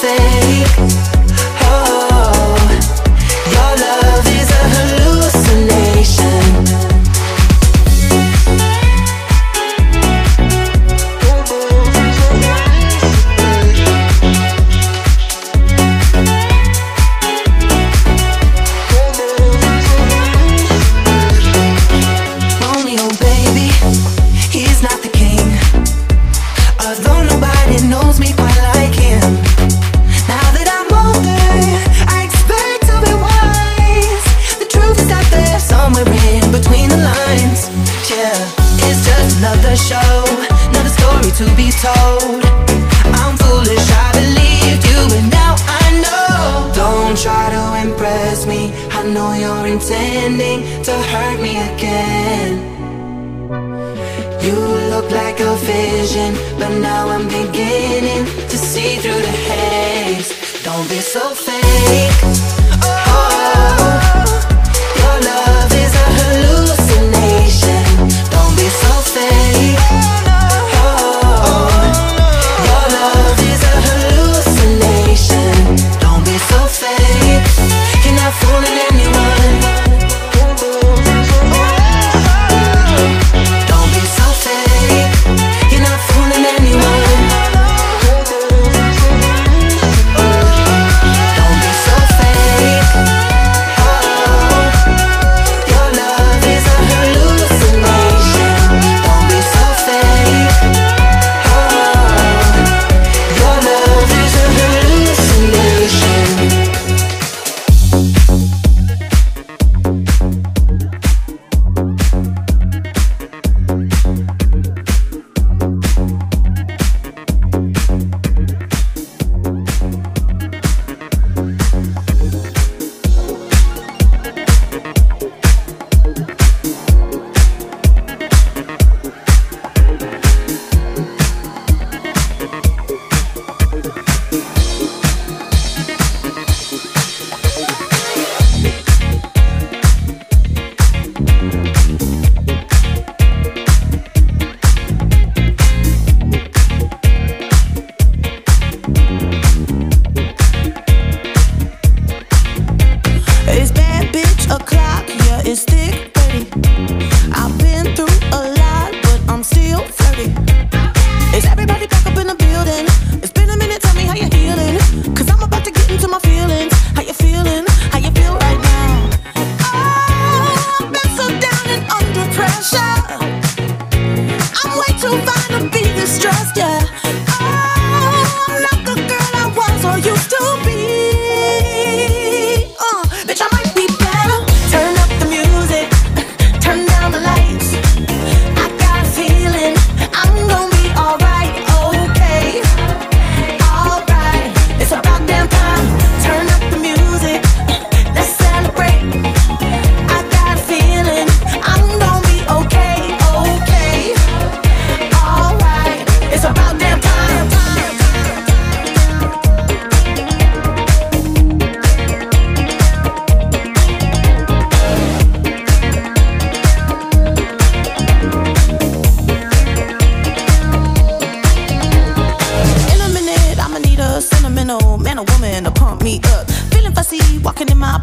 face.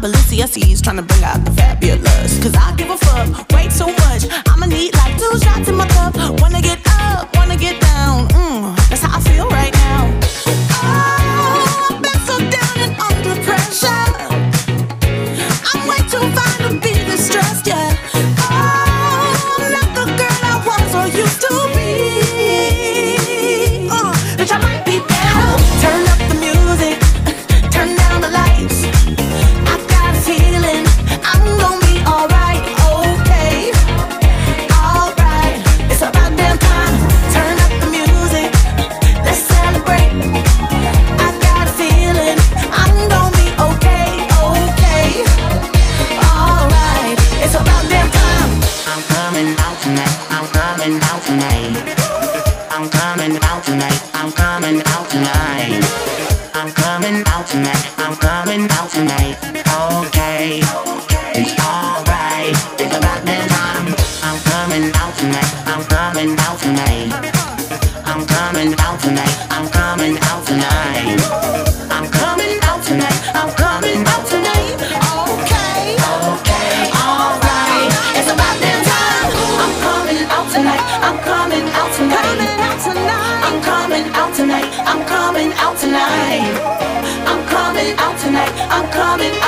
my Balenciennes trying to bring out the fabulous. Cause I give a fuck way too much. I'ma need like two shots in my cup. Wanna get up, wanna get down. Mm, that's how I feel right I'm coming.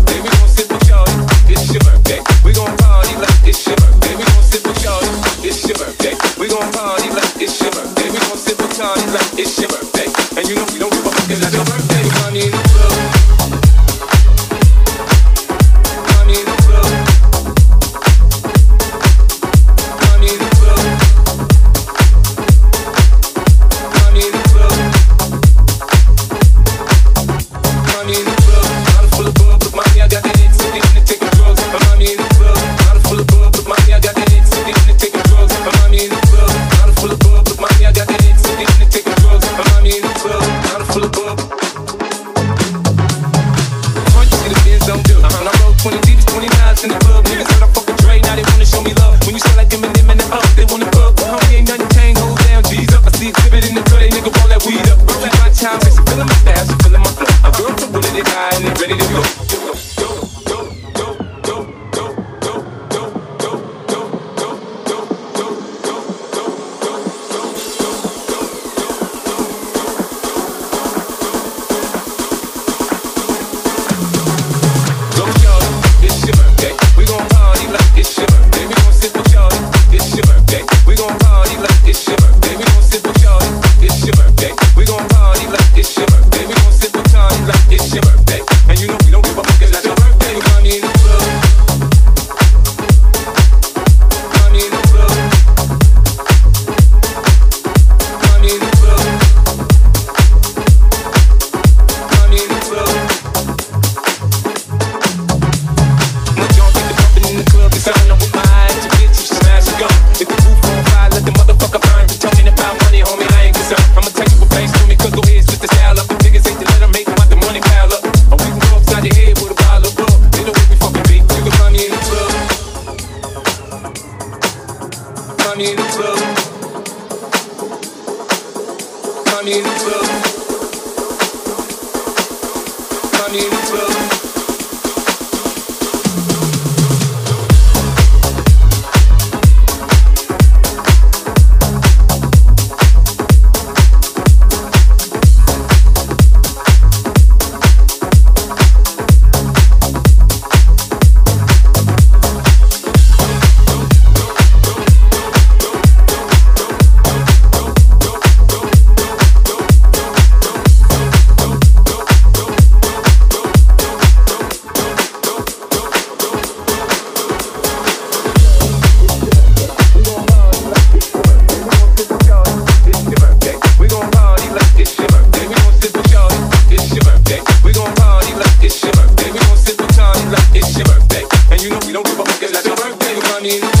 don't give a fuck, it's like a birthday coming.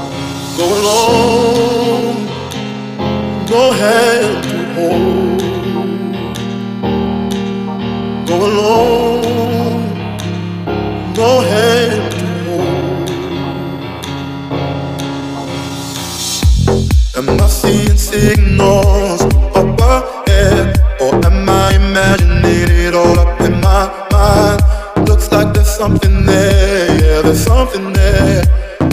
Go alone, no hand to hold. Go alone no hand to hold. Am I seeing signals up ahead, or am I imagining it all up in my mind? Looks like there's something there, yeah, there's something there.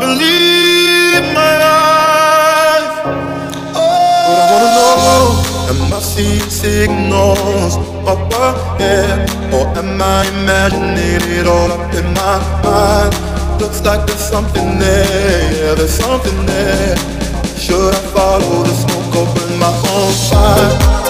believe my eyes. Oh, but I wanna know, am I seeing signals up ahead, or am I imagining it all up in my mind? Looks like there's something there, yeah, there's something there. Should I follow the smoke burn my own fire?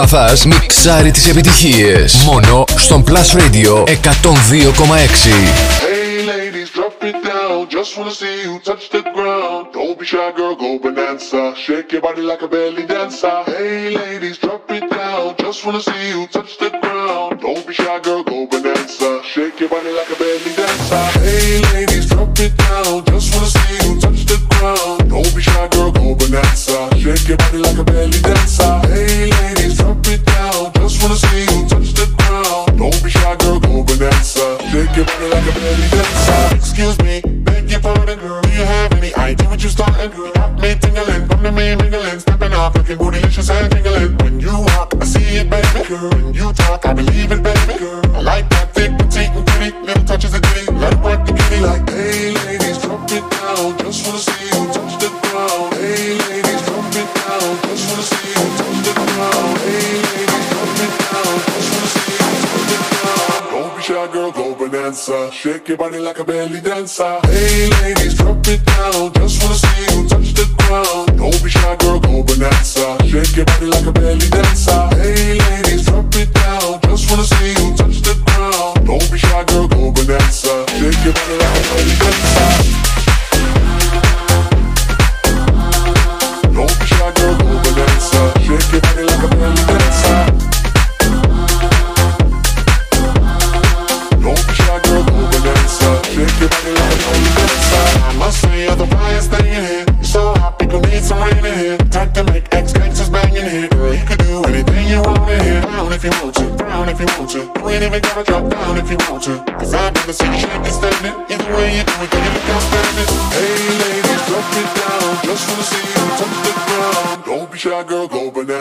Μαθάς μιξάρει τι επιτυχίε. Μόνο στον Plus Radio 102,6. Just wanna see you touch the ground. Don't be shy, girl, go bonanza. Shake your body like a belly dancer. Hey, ladies, drop it down. Just wanna see you touch the ground. shake your body like a belly dancer. Hey, lady.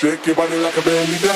Shake your body like a belly.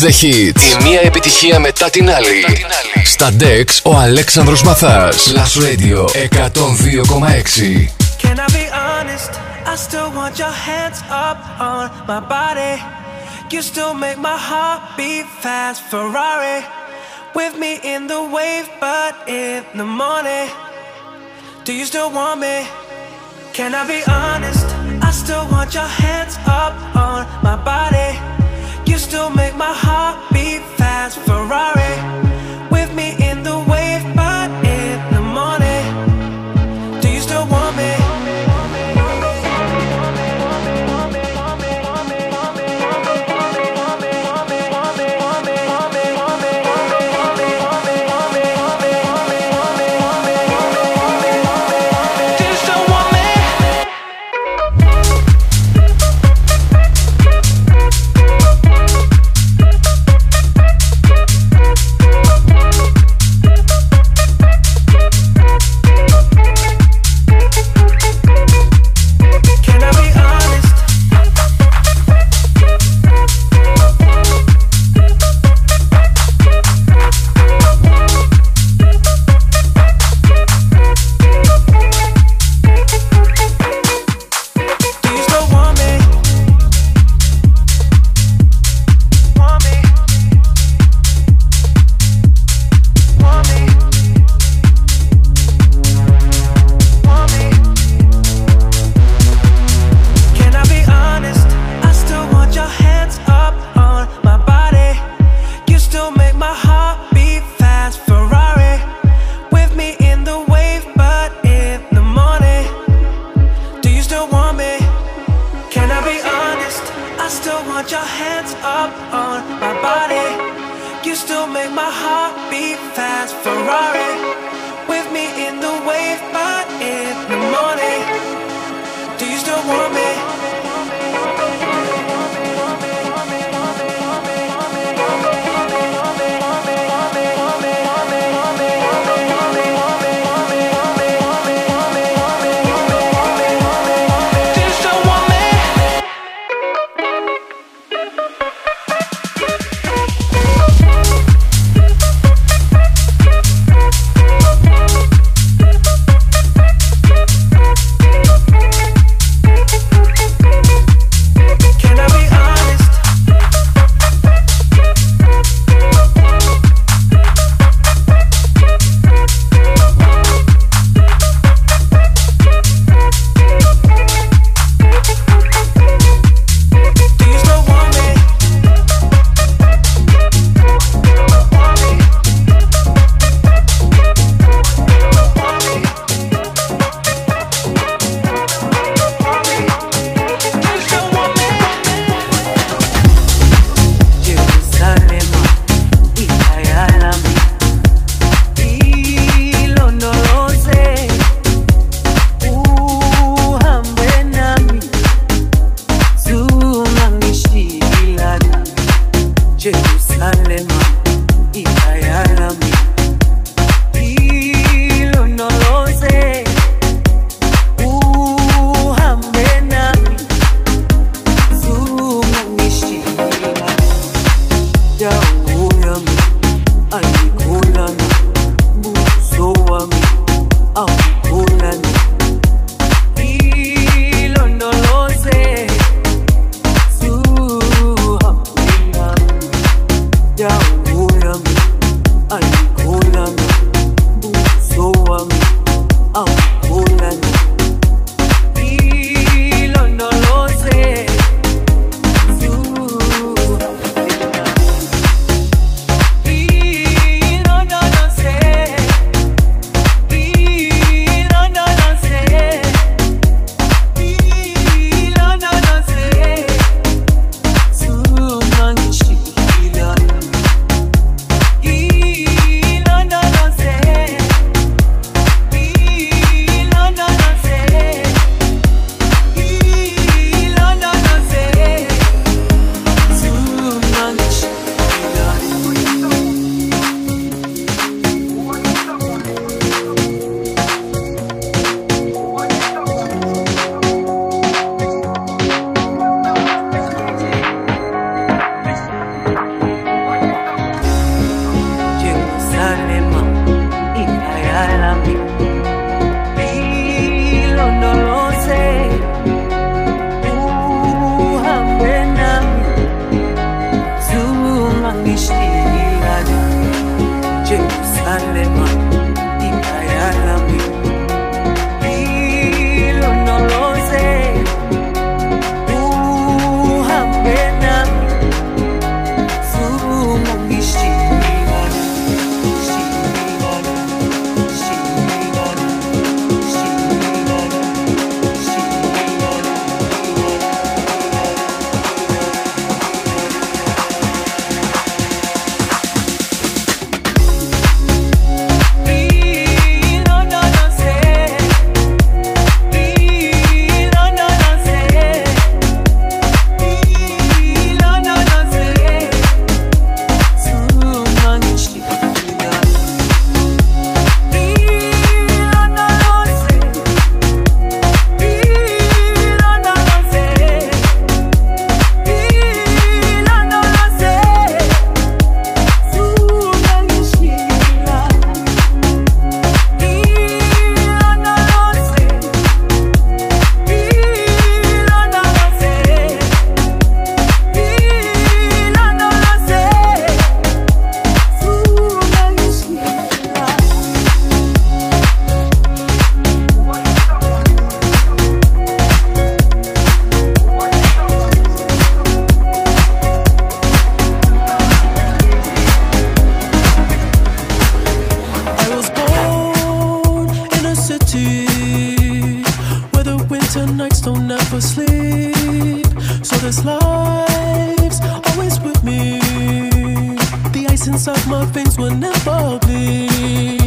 The Hits. Η μία επιτυχία μετά την άλλη. Στα Dex ο Αλέξανδρος Μαθάς. Last Radio 102,6. Can I be honest? I still want your hands up on my body. You still make my heart beat fast. Ferrari with me in the wave, but in the morning. Do you still want me? Can I be honest? I still want your hands up on my body. You still make my heart beat fast. Ferrari inside my veins will never bleed.